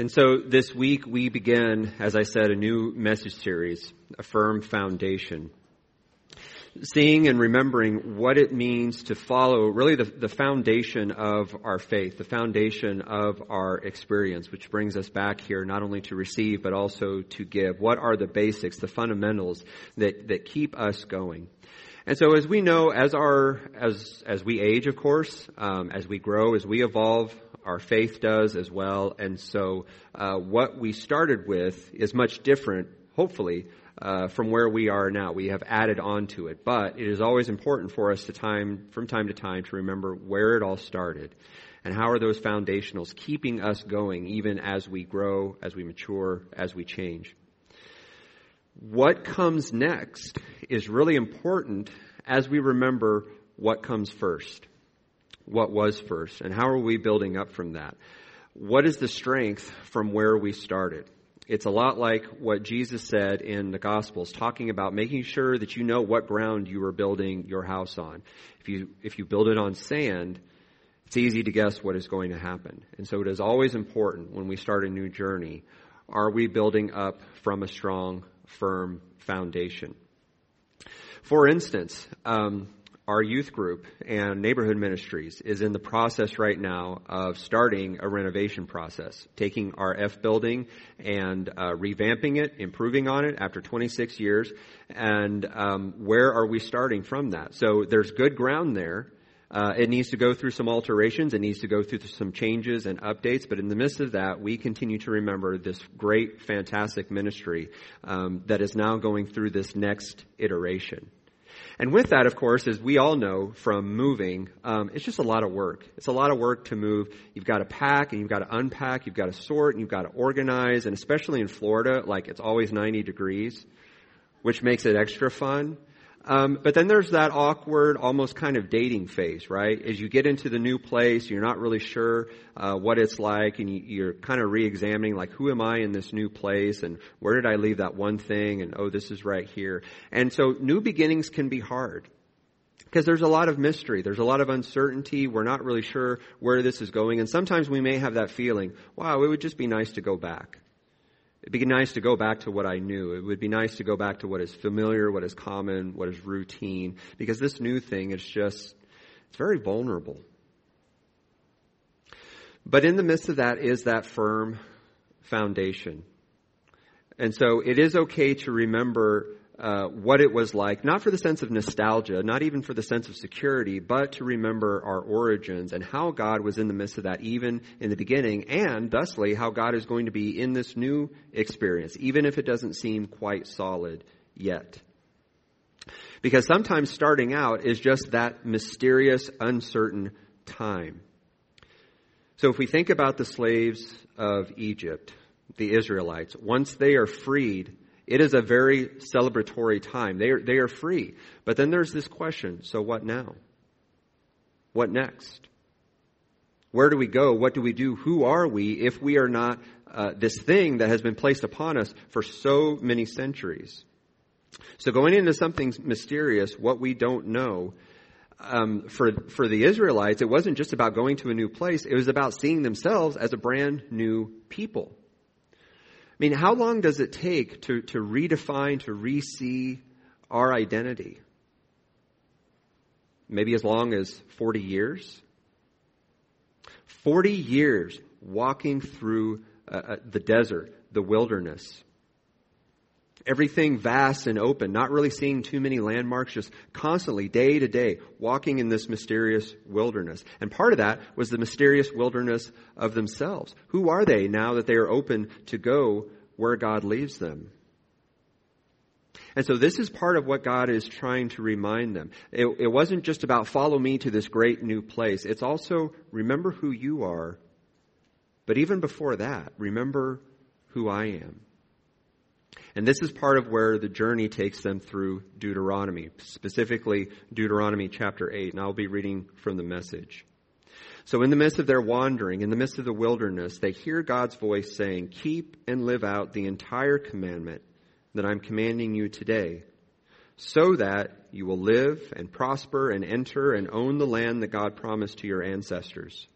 And so this week we begin, as I said, a new message series, A Firm Foundation. Seeing and remembering what it means to follow really the, the foundation of our faith, the foundation of our experience, which brings us back here not only to receive but also to give. What are the basics, the fundamentals that, that keep us going? And so as we know, as our, as, as we age, of course, um, as we grow, as we evolve, our faith does as well. And so, uh, what we started with is much different, hopefully, uh, from where we are now. We have added on to it, but it is always important for us to time, from time to time, to remember where it all started, and how are those foundationals keeping us going, even as we grow, as we mature, as we change. What comes next is really important as we remember what comes first what was first and how are we building up from that? What is the strength from where we started? It's a lot like what Jesus said in the Gospels, talking about making sure that you know what ground you are building your house on. If you, if you build it on sand, it's easy to guess what is going to happen. And so it is always important when we start a new journey, are we building up from a strong, firm foundation? For instance, um, our youth group and neighborhood ministries is in the process right now of starting a renovation process, taking our F building and uh, revamping it, improving on it after 26 years. And um, where are we starting from that? So there's good ground there. Uh, it needs to go through some alterations. It needs to go through some changes and updates. But in the midst of that, we continue to remember this great, fantastic ministry um, that is now going through this next iteration. And with that, of course, as we all know from moving, um, it's just a lot of work. It's a lot of work to move. You've got to pack and you've got to unpack, you've got to sort and you've got to organize. And especially in Florida, like it's always 90 degrees, which makes it extra fun. Um, but then there's that awkward, almost kind of dating phase, right? As you get into the new place, you're not really sure uh, what it's like, and you, are kind of re-examining, like, who am I in this new place, and where did I leave that one thing, and oh, this is right here. And so, new beginnings can be hard because there's a lot of mystery, there's a lot of uncertainty. We're not really sure where this is going, and sometimes we may have that feeling, wow, it would just be nice to go back. It'd be nice to go back to what I knew. It would be nice to go back to what is familiar, what is common, what is routine, because this new thing is just, it's very vulnerable. But in the midst of that is that firm foundation. And so it is okay to remember uh, what it was like, not for the sense of nostalgia, not even for the sense of security, but to remember our origins and how God was in the midst of that even in the beginning, and thusly how God is going to be in this new experience, even if it doesn't seem quite solid yet. Because sometimes starting out is just that mysterious, uncertain time. So if we think about the slaves of Egypt, the Israelites, once they are freed, it is a very celebratory time. They are, they are free. But then there's this question so what now? What next? Where do we go? What do we do? Who are we if we are not uh, this thing that has been placed upon us for so many centuries? So going into something mysterious, what we don't know, um, for for the Israelites, it wasn't just about going to a new place. It was about seeing themselves as a brand new people. I mean, how long does it take to, to redefine, to re-see our identity? Maybe as long as 40 years? 40 years walking through uh, uh, the desert, the wilderness. Everything vast and open, not really seeing too many landmarks, just constantly, day to day, walking in this mysterious wilderness. And part of that was the mysterious wilderness of themselves. Who are they now that they are open to go where God leaves them? And so this is part of what God is trying to remind them. It, it, wasn't just about follow me to this great new place. It's also remember who you are. But even before that, remember who I am. And this is part of where the journey takes them through Deuteronomy, specifically Deuteronomy chapter 8. And I'll be reading from the message. So in the midst of their wandering, in the midst of the wilderness, they hear God's voice saying, Keep and live out the entire commandment that I'm commanding you today, so that you will live and prosper and enter and own the land that God promised to your ancestors.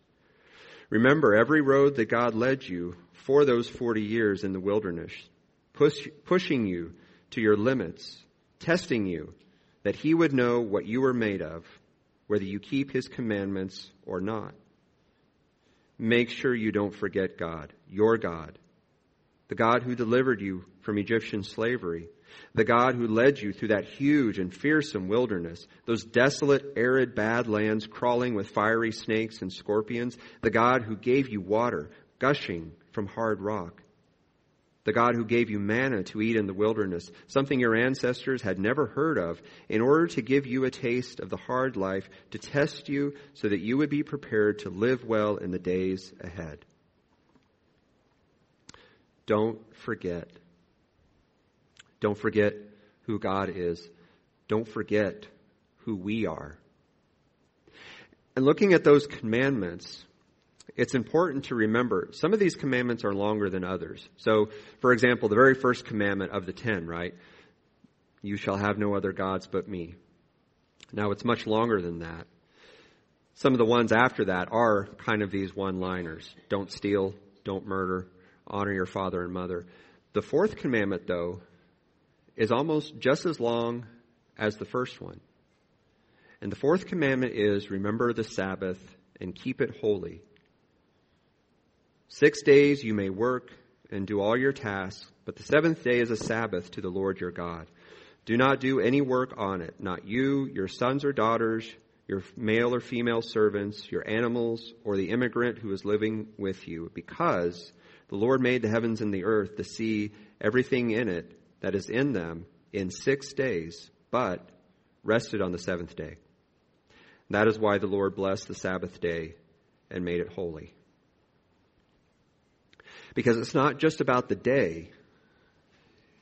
Remember every road that God led you for those 40 years in the wilderness, push, pushing you to your limits, testing you, that He would know what you are made of, whether you keep His commandments or not. Make sure you don't forget God, your God, the God who delivered you from Egyptian slavery, the God who led you through that huge and fearsome wilderness, those desolate, arid, bad lands crawling with fiery snakes and scorpions, the God who gave you water gushing from hard rock, the God who gave you manna to eat in the wilderness, something your ancestors had never heard of, in order to give you a taste of the hard life, to test you so that you would be prepared to live well in the days ahead. Don't forget. Don't forget who God is. Don't forget who we are. And looking at those commandments, it's important to remember some of these commandments are longer than others. So, for example, the very first commandment of the ten, right? You shall have no other gods but me. Now, it's much longer than that. Some of the ones after that are kind of these one liners don't steal, don't murder, honor your father and mother. The fourth commandment, though, is almost just as long as the first one. And the fourth commandment is remember the Sabbath and keep it holy. Six days you may work and do all your tasks, but the seventh day is a Sabbath to the Lord your God. Do not do any work on it, not you, your sons or daughters, your male or female servants, your animals, or the immigrant who is living with you, because the Lord made the heavens and the earth, the sea, everything in it that is in them, in six days, but rested on the seventh day. That is why the Lord blessed the Sabbath day and made it holy. Because it's not just about the day,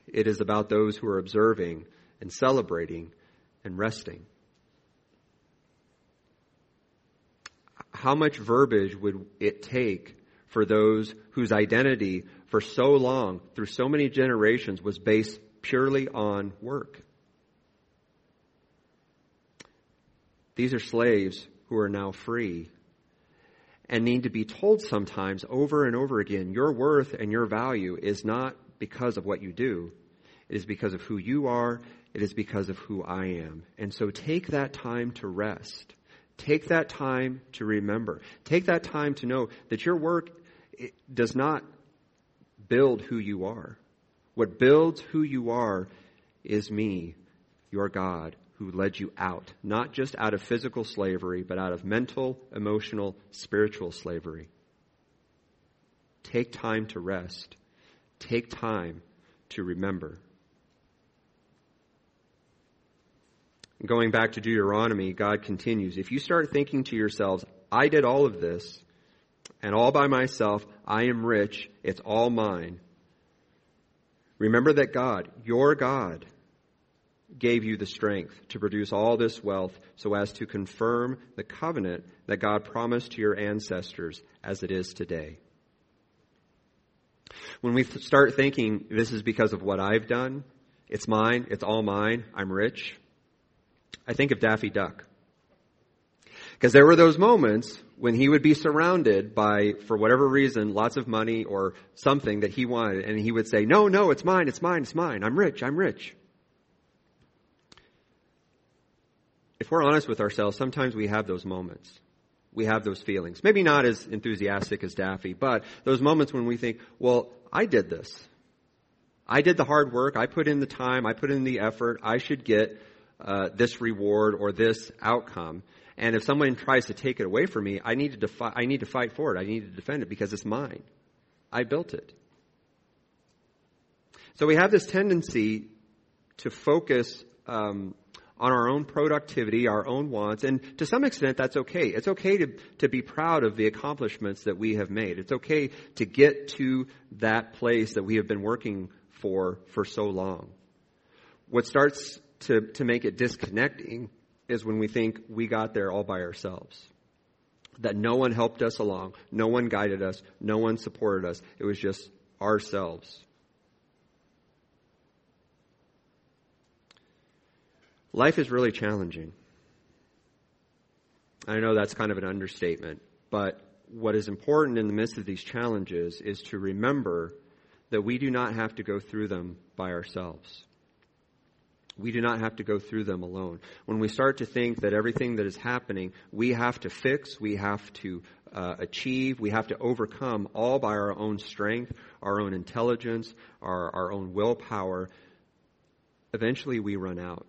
it is about those who are observing and celebrating and resting. How much verbiage would it take for those whose identity for so long, through so many generations, was based purely on work? These are slaves who are now free and need to be told sometimes over and over again your worth and your value is not because of what you do, it is because of who you are, it is because of who I am. And so take that time to rest. Take that time to remember. Take that time to know that your work does not build who you are. What builds who you are is me, your God, who led you out, not just out of physical slavery, but out of mental, emotional, spiritual slavery. Take time to rest. Take time to remember. Going back to Deuteronomy, God continues If you start thinking to yourselves, I did all of this, and all by myself, I am rich, it's all mine. Remember that God, your God, gave you the strength to produce all this wealth so as to confirm the covenant that God promised to your ancestors as it is today. When we start thinking this is because of what I've done, it's mine, it's all mine, I'm rich, I think of Daffy Duck. Because there were those moments when he would be surrounded by, for whatever reason, lots of money or something that he wanted, and he would say, No, no, it's mine, it's mine, it's mine. I'm rich, I'm rich. If we're honest with ourselves, sometimes we have those moments. We have those feelings. Maybe not as enthusiastic as Daffy, but those moments when we think, well, I did this. I did the hard work. I put in the time. I put in the effort. I should get uh, this reward or this outcome. And if someone tries to take it away from me, I need to defi- I need to fight for it. I need to defend it because it's mine. I built it. So we have this tendency to focus um, on our own productivity, our own wants, and to some extent that's okay. It's okay to, to be proud of the accomplishments that we have made. It's okay to get to that place that we have been working for for so long. What starts to, to make it disconnecting is when we think we got there all by ourselves. That no one helped us along, no one guided us, no one supported us. It was just ourselves. Life is really challenging. I know that's kind of an understatement, but what is important in the midst of these challenges is to remember that we do not have to go through them by ourselves. We do not have to go through them alone. When we start to think that everything that is happening, we have to fix, we have to uh, achieve, we have to overcome all by our own strength, our own intelligence, our, our own willpower, eventually we run out.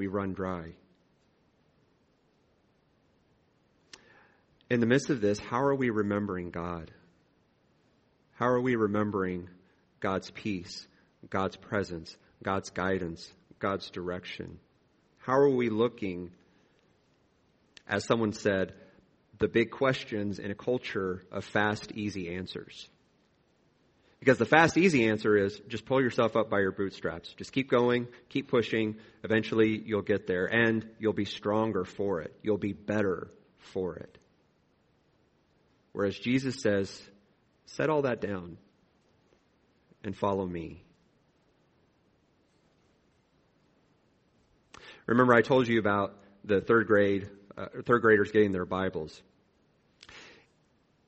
We run dry. In the midst of this, how are we remembering God? How are we remembering God's peace, God's presence, God's guidance, God's direction? How are we looking, as someone said, the big questions in a culture of fast, easy answers? Because the fast, easy answer is just pull yourself up by your bootstraps. Just keep going, keep pushing. Eventually, you'll get there, and you'll be stronger for it. You'll be better for it. Whereas Jesus says, set all that down and follow me. Remember, I told you about the third grade, uh, third graders getting their Bibles.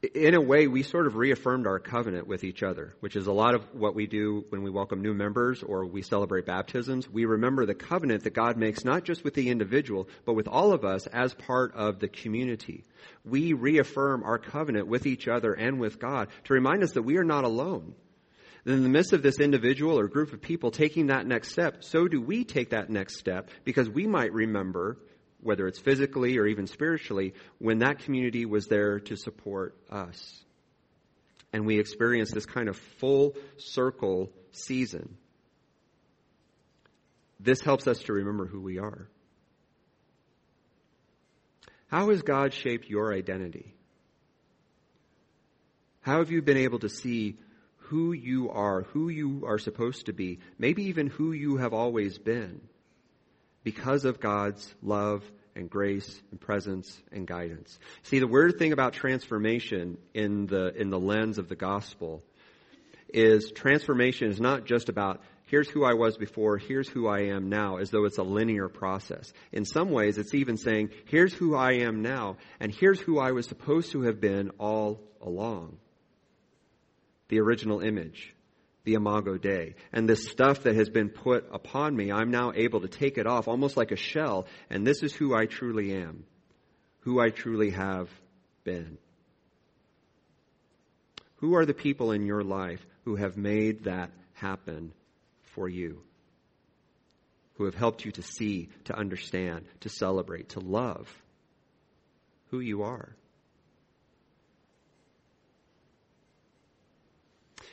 In a way, we sort of reaffirmed our covenant with each other, which is a lot of what we do when we welcome new members or we celebrate baptisms. We remember the covenant that God makes not just with the individual, but with all of us as part of the community. We reaffirm our covenant with each other and with God to remind us that we are not alone. Then in the midst of this individual or group of people taking that next step, so do we take that next step because we might remember, whether it's physically or even spiritually, when that community was there to support us. And we experience this kind of full circle season. This helps us to remember who we are. How has God shaped your identity? How have you been able to see who you are, who you are supposed to be, maybe even who you have always been, because of God's love and grace and presence and guidance. See, the weird thing about transformation in the, in the lens of the gospel is transformation is not just about here's who I was before, here's who I am now, as though it's a linear process. In some ways, it's even saying, here's who I am now, and here's who I was supposed to have been all along the original image, the imago Dei. And this stuff that has been put upon me, I'm now able to take it off almost like a shell, and this is who I truly am, who I truly have been. Who are the people in your life who have made that happen for you? Who have helped you to see, to understand, to celebrate, to love who you are?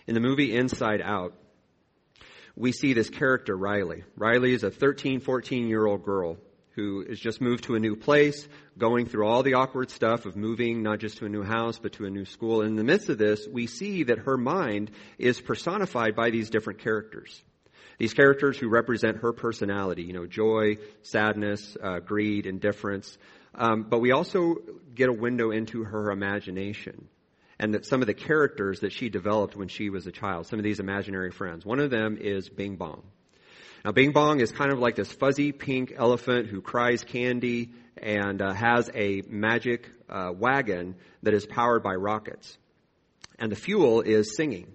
In the movie Inside Out, we see this character, Riley. Riley is a 13, 14 year old girl who has just moved to a new place, going through all the awkward stuff of moving not just to a new house, but to a new school. And in the midst of this, we see that her mind is personified by these different characters. These characters who represent her personality, you know, joy, sadness, uh, greed, indifference. Um, but we also get a window into her imagination and that some of the characters that she developed when she was a child, some of these imaginary friends. One of them is Bing Bong. Now, Bing Bong is kind of like this fuzzy pink elephant who cries candy and uh, has a magic uh, wagon that is powered by rockets. And the fuel is singing.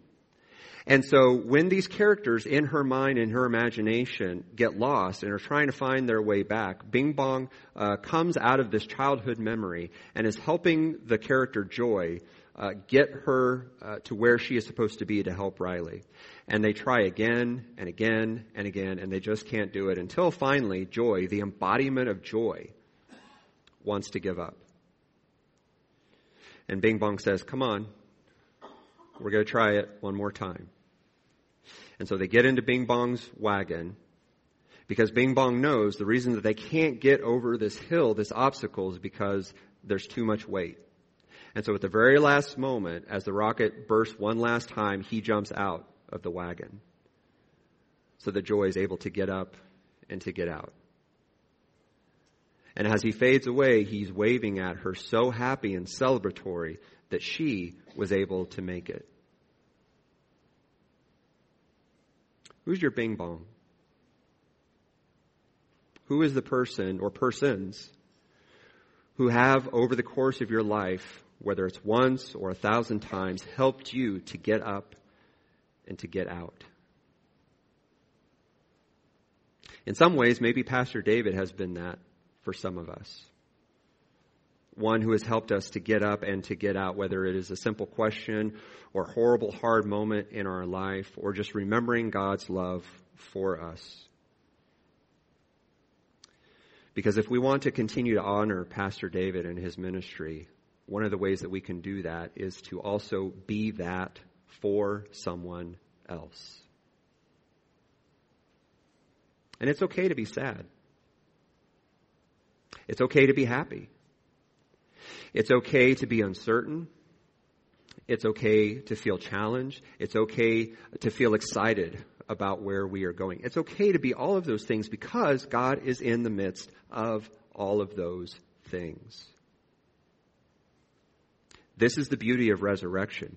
And so when these characters in her mind and her imagination get lost and are trying to find their way back, Bing Bong uh, comes out of this childhood memory and is helping the character Joy uh, get her uh, to where she is supposed to be to help Riley. And they try again and again and again, and they just can't do it until finally Joy, the embodiment of joy, wants to give up. And Bing Bong says, Come on, we're going to try it one more time. And so they get into Bing Bong's wagon because Bing Bong knows the reason that they can't get over this hill, this obstacle, is because there's too much weight. And so at the very last moment, as the rocket bursts one last time, he jumps out of the wagon. So that Joy is able to get up and to get out. And as he fades away, he's waving at her so happy and celebratory that she was able to make it. Who's your bing bong? Who is the person or persons who have, over the course of your life, whether it's once or a thousand times, helped you to get up and to get out. In some ways, maybe Pastor David has been that for some of us. One who has helped us to get up and to get out, whether it is a simple question or horrible, hard moment in our life, or just remembering God's love for us. Because if we want to continue to honor Pastor David and his ministry, one of the ways that we can do that is to also be that for someone else. And it's okay to be sad. It's okay to be happy. It's okay to be uncertain. It's okay to feel challenged. It's okay to feel excited about where we are going. It's okay to be all of those things because God is in the midst of all of those things. This is the beauty of resurrection.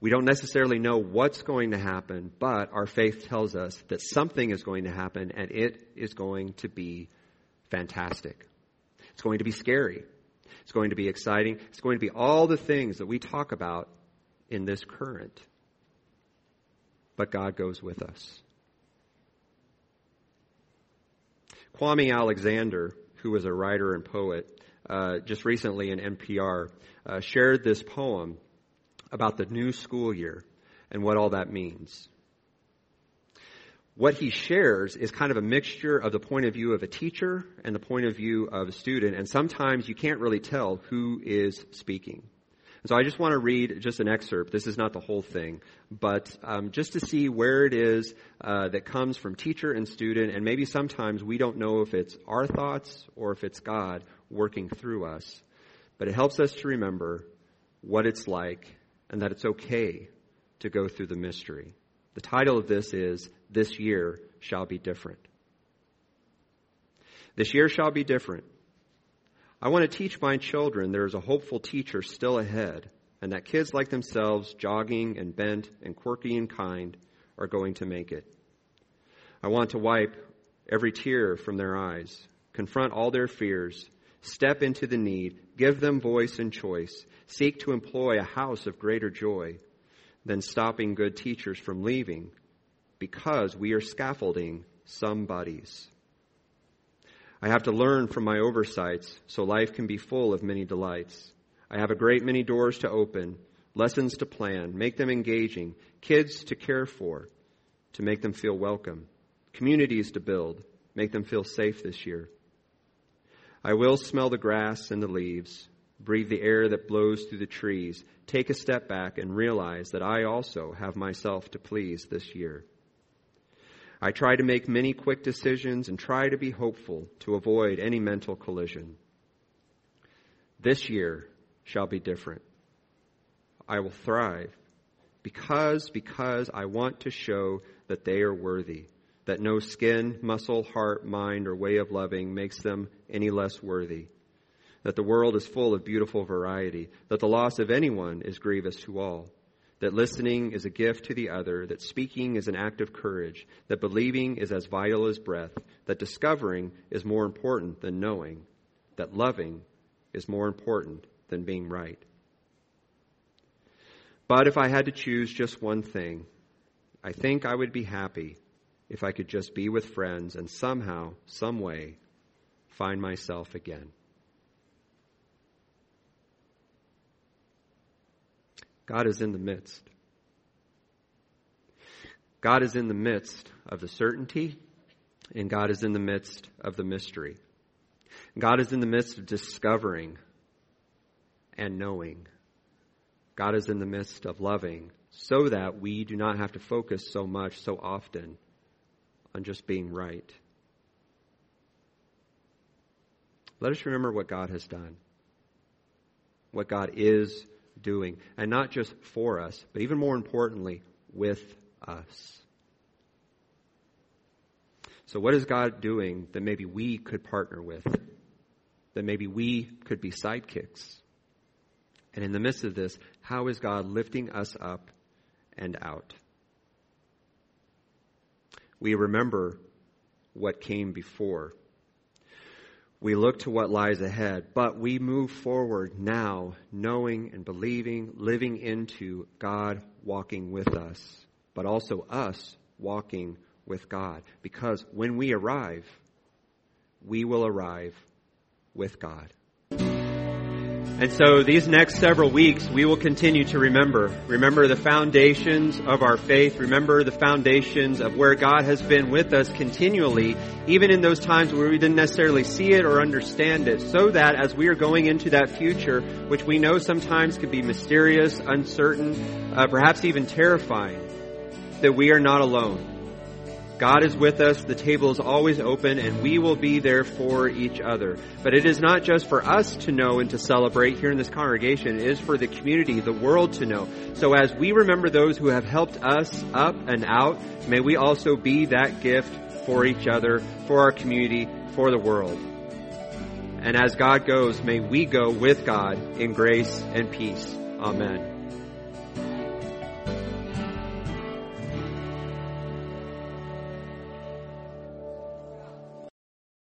We don't necessarily know what's going to happen, but our faith tells us that something is going to happen and it is going to be fantastic. It's going to be scary. It's going to be exciting. It's going to be all the things that we talk about in this current. But God goes with us. Kwame Alexander, who was a writer and poet, uh, just recently in NPR, uh, shared this poem about the new school year and what all that means. What he shares is kind of a mixture of the point of view of a teacher and the point of view of a student, and sometimes you can't really tell who is speaking. So I just want to read just an excerpt. This is not the whole thing, but um, just to see where it is uh, that comes from teacher and student, and maybe sometimes we don't know if it's our thoughts or if it's God working through us. But it helps us to remember what it's like and that it's okay to go through the mystery. The title of this is This Year Shall Be Different. This year shall be different. I want to teach my children there is a hopeful teacher still ahead, and that kids like themselves, jogging and bent and quirky and kind, are going to make it. I want to wipe every tear from their eyes, confront all their fears, step into the need, give them voice and choice, seek to employ a house of greater joy than stopping good teachers from leaving because we are scaffolding some bodies. I have to learn from my oversights so life can be full of many delights. I have a great many doors to open, lessons to plan, make them engaging, kids to care for, to make them feel welcome, communities to build, make them feel safe this year. I will smell the grass and the leaves, breathe the air that blows through the trees, take a step back and realize that I also have myself to please this year. I try to make many quick decisions and try to be hopeful to avoid any mental collision. This year shall be different. I will thrive because, because I want to show that they are worthy, that no skin, muscle, heart, mind, or way of loving makes them any less worthy. That the world is full of beautiful variety, that the loss of anyone is grievous to all, that listening is a gift to the other, that speaking is an act of courage, that believing is as vital as breath, that discovering is more important than knowing, that loving is more important than being right. But if I had to choose just one thing, I think I would be happy if I could just be with friends and somehow, some way, find myself again. God is in the midst. God is in the midst of the certainty, and God is in the midst of the mystery. God is in the midst of discovering and knowing. God is in the midst of loving so that we do not have to focus so much, so often, on just being right. Let us remember what God has done, what God is doing. And not just for us, but even more importantly, with us. So, what is God doing that maybe we could partner with? That maybe we could be sidekicks? And in the midst of this, how is God lifting us up and out? We remember what came before. we look to what lies ahead, but we move forward now, knowing and believing, living into God walking with us, but also us walking with God. Because when we arrive, we will arrive with God. And so these next several weeks, we will continue to remember. Remember the foundations of our faith. Remember the foundations of where God has been with us continually, even in those times where we didn't necessarily see it or understand it, so that as we are going into that future, which we know sometimes could be mysterious, uncertain, uh, perhaps even terrifying, that we are not alone God is with us, the table is always open, and we will be there for each other. But it is not just for us to know and to celebrate here in this congregation, it is for the community, the world to know. So as we remember those who have helped us up and out, may we also be that gift for each other, for our community, for the world. And as God goes, may we go with God in grace and peace. Amen.